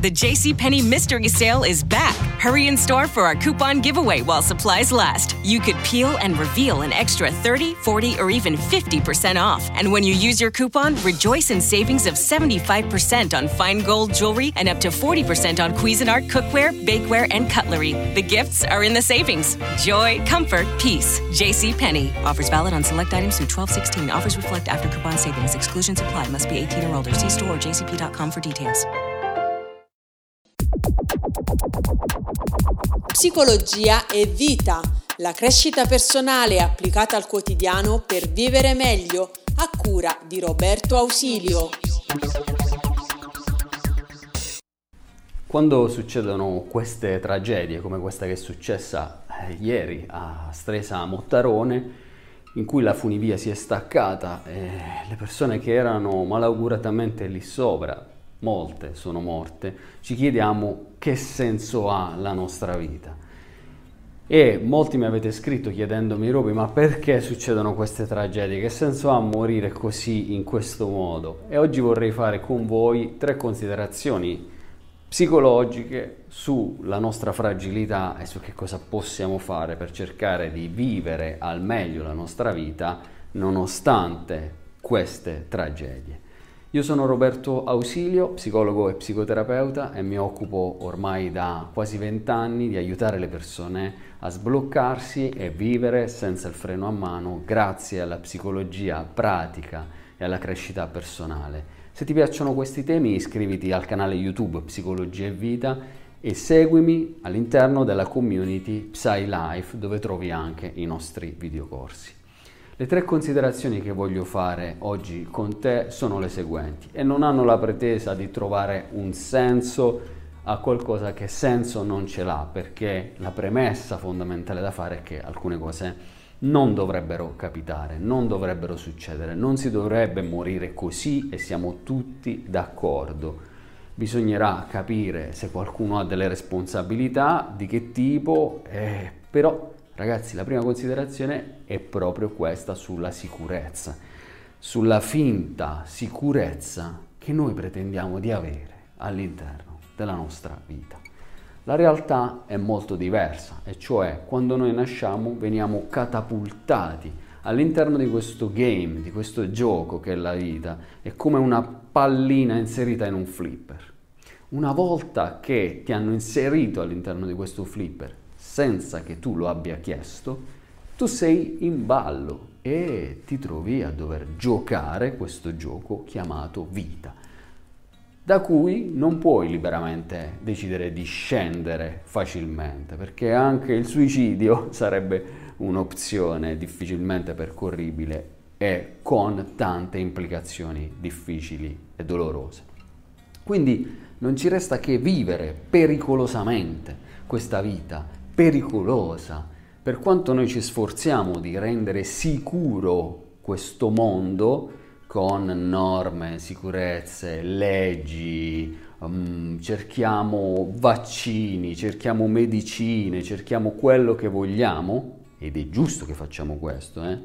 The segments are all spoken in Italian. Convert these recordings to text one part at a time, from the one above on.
The JCPenney Mystery Sale is back. Hurry in store for our coupon giveaway while supplies last. You could peel and reveal an extra 30, 40, or even 50% off. And when you use your coupon, rejoice in savings of 75% on fine gold jewelry and up to 40% on Cuisinart cookware, bakeware, and cutlery. The gifts are in the savings. Joy, comfort, peace. JCPenney. Offers valid on select items through 1216. Offers reflect after coupon savings. Exclusions apply. Must be 18 or older. See store or jcp.com for details. Psicologia e vita, la crescita personale applicata al quotidiano per vivere meglio, a cura di Roberto Ausilio. Quando succedono queste tragedie, come questa che è successa eh, ieri a Stresa Mottarone, in cui la funivia si è staccata e le persone che erano malauguratamente lì sopra, molte sono morte, ci chiediamo che senso ha la nostra vita. E molti mi avete scritto chiedendomi, Roby, ma perché succedono queste tragedie? Che senso ha morire così, in questo modo? E oggi vorrei fare con voi tre considerazioni psicologiche sulla nostra fragilità e su che cosa possiamo fare per cercare di vivere al meglio la nostra vita nonostante queste tragedie. Io sono Roberto Ausilio, psicologo e psicoterapeuta e mi occupo ormai da quasi vent'anni di aiutare le persone a sbloccarsi e vivere senza il freno a mano grazie alla psicologia pratica e alla crescita personale. Se ti piacciono questi temi iscriviti al canale YouTube Psicologia e Vita e seguimi all'interno della community PsyLife dove trovi anche i nostri videocorsi. Le tre considerazioni che voglio fare oggi con te sono le seguenti e non hanno la pretesa di trovare un senso a qualcosa che senso non ce l'ha, perché la premessa fondamentale da fare è che alcune cose non dovrebbero capitare, non dovrebbero succedere, non si dovrebbe morire così e siamo tutti d'accordo. Bisognerà capire se qualcuno ha delle responsabilità, di che tipo, eh, però Ragazzi, la prima considerazione è proprio questa sulla sicurezza, sulla finta sicurezza che noi pretendiamo di avere all'interno della nostra vita. La realtà è molto diversa, e cioè quando noi nasciamo veniamo catapultati all'interno di questo game, di questo gioco che è la vita, è come una pallina inserita in un flipper. Una volta che ti hanno inserito all'interno di questo flipper, senza che tu lo abbia chiesto, tu sei in ballo e ti trovi a dover giocare questo gioco chiamato vita, da cui non puoi liberamente decidere di scendere facilmente, perché anche il suicidio sarebbe un'opzione difficilmente percorribile e con tante implicazioni difficili e dolorose. Quindi non ci resta che vivere pericolosamente questa vita pericolosa. Per quanto noi ci sforziamo di rendere sicuro questo mondo con norme, sicurezze, leggi, um, cerchiamo vaccini, cerchiamo medicine, cerchiamo quello che vogliamo, ed è giusto che facciamo questo, eh?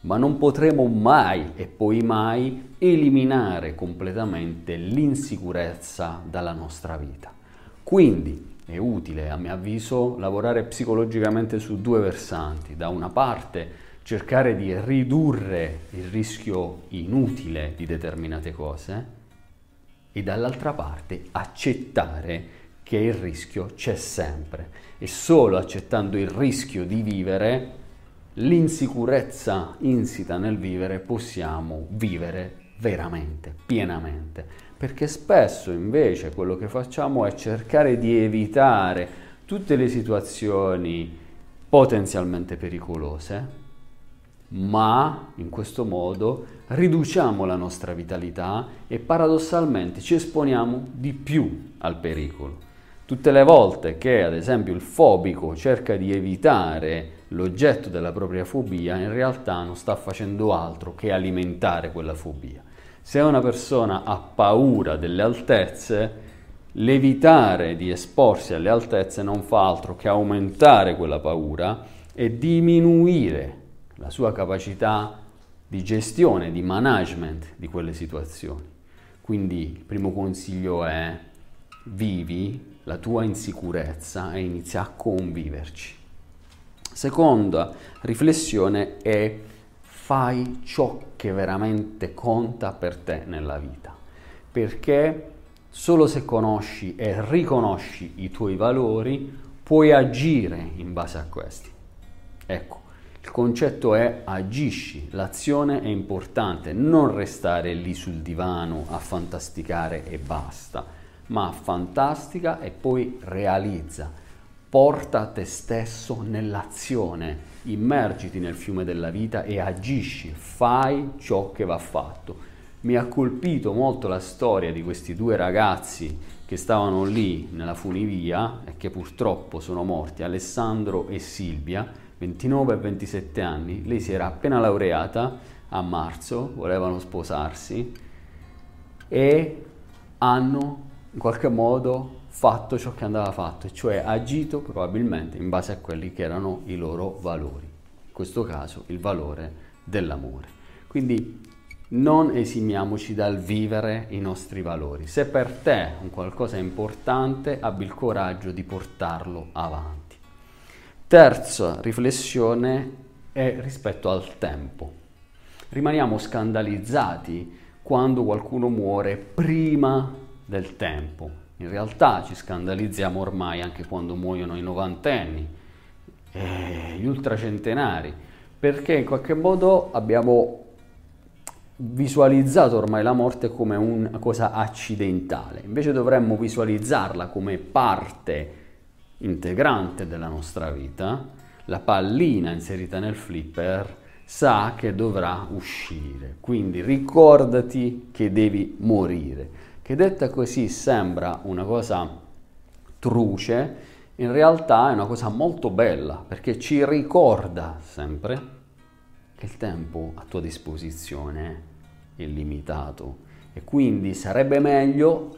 ma non potremo mai e poi mai eliminare completamente l'insicurezza dalla nostra vita. Quindi è utile, a mio avviso, lavorare psicologicamente su due versanti. Da una parte cercare di ridurre il rischio inutile di determinate cose e dall'altra parte accettare che il rischio c'è sempre e solo accettando il rischio di vivere l'insicurezza insita nel vivere possiamo vivere veramente, pienamente perché spesso invece quello che facciamo è cercare di evitare tutte le situazioni potenzialmente pericolose, ma in questo modo riduciamo la nostra vitalità e paradossalmente ci esponiamo di più al pericolo. Tutte le volte che ad esempio il fobico cerca di evitare l'oggetto della propria fobia, in realtà non sta facendo altro che alimentare quella fobia. Se una persona ha paura delle altezze, l'evitare di esporsi alle altezze non fa altro che aumentare quella paura e diminuire la sua capacità di gestione, di management di quelle situazioni. Quindi il primo consiglio è vivi la tua insicurezza e inizi a conviverci. Seconda riflessione è fai ciò che veramente conta per te nella vita, perché solo se conosci e riconosci i tuoi valori puoi agire in base a questi. Ecco, il concetto è agisci, l'azione è importante, non restare lì sul divano a fantasticare e basta, ma fantastica e poi realizza. Porta te stesso nell'azione, immergiti nel fiume della vita e agisci, fai ciò che va fatto. Mi ha colpito molto la storia di questi due ragazzi che stavano lì nella funivia e che purtroppo sono morti, Alessandro e Silvia, 29 e 27 anni, lei si era appena laureata a marzo, volevano sposarsi e hanno in qualche modo fatto ciò che andava fatto, cioè agito probabilmente in base a quelli che erano i loro valori, in questo caso il valore dell'amore. Quindi non esimiamoci dal vivere i nostri valori. Se per te un qualcosa è importante, abbi il coraggio di portarlo avanti. Terza riflessione è rispetto al tempo. Rimaniamo scandalizzati quando qualcuno muore prima del tempo. In realtà ci scandalizziamo ormai anche quando muoiono i novantenni, eh, gli ultracentenari, perché in qualche modo abbiamo visualizzato ormai la morte come una cosa accidentale. Invece dovremmo visualizzarla come parte integrante della nostra vita, la pallina inserita nel flipper sa che dovrà uscire. Quindi ricordati che devi morire. Che detta così sembra una cosa truce, in realtà è una cosa molto bella perché ci ricorda sempre che il tempo a tua disposizione è limitato e quindi sarebbe meglio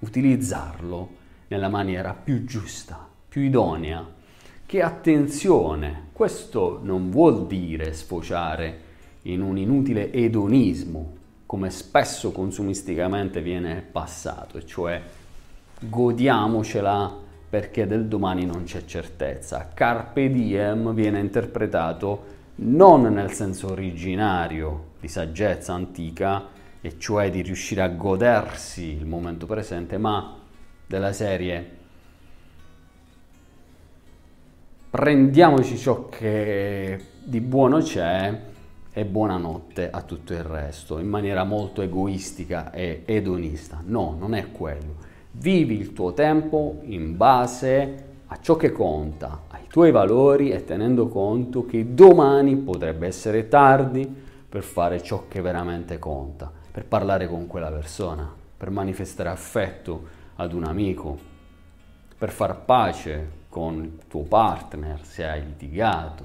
utilizzarlo nella maniera più giusta più idonea. Che attenzione, questo non vuol dire sfociare in un inutile edonismo, come spesso consumisticamente viene passato, cioè godiamocela perché del domani non c'è certezza. Carpe diem viene interpretato non nel senso originario di saggezza antica, e cioè di riuscire a godersi il momento presente, ma della serie prendiamoci ciò che di buono c'è e buonanotte a tutto il resto, in maniera molto egoistica e edonista. No, non è quello. Vivi il tuo tempo in base a ciò che conta, ai tuoi valori e tenendo conto che domani potrebbe essere tardi per fare ciò che veramente conta, per parlare con quella persona, per manifestare affetto ad un amico, per far pace con il tuo partner se hai litigato,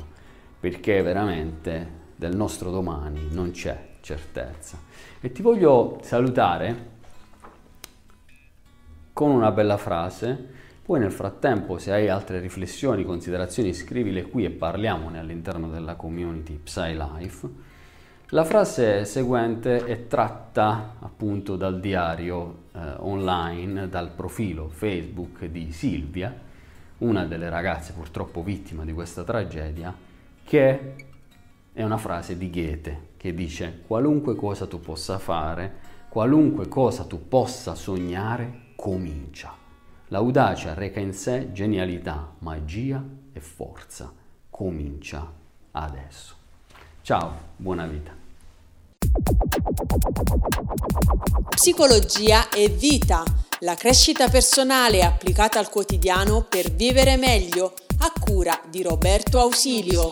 perché veramente del nostro domani non c'è certezza. E ti voglio salutare con una bella frase, poi nel frattempo se hai altre riflessioni, considerazioni, scrivile qui e parliamone all'interno della community PsyLife. La frase seguente è tratta appunto dal diario eh, online, dal profilo Facebook di Silvia, una delle ragazze purtroppo vittima di questa tragedia, che è una frase di Goethe che dice qualunque cosa tu possa fare, qualunque cosa tu possa sognare, comincia. L'audacia reca in sé genialità, magia e forza. Comincia adesso. Ciao, buona vita. Psicologia e vita la crescita personale applicata al quotidiano per vivere meglio a cura di Roberto Ausilio.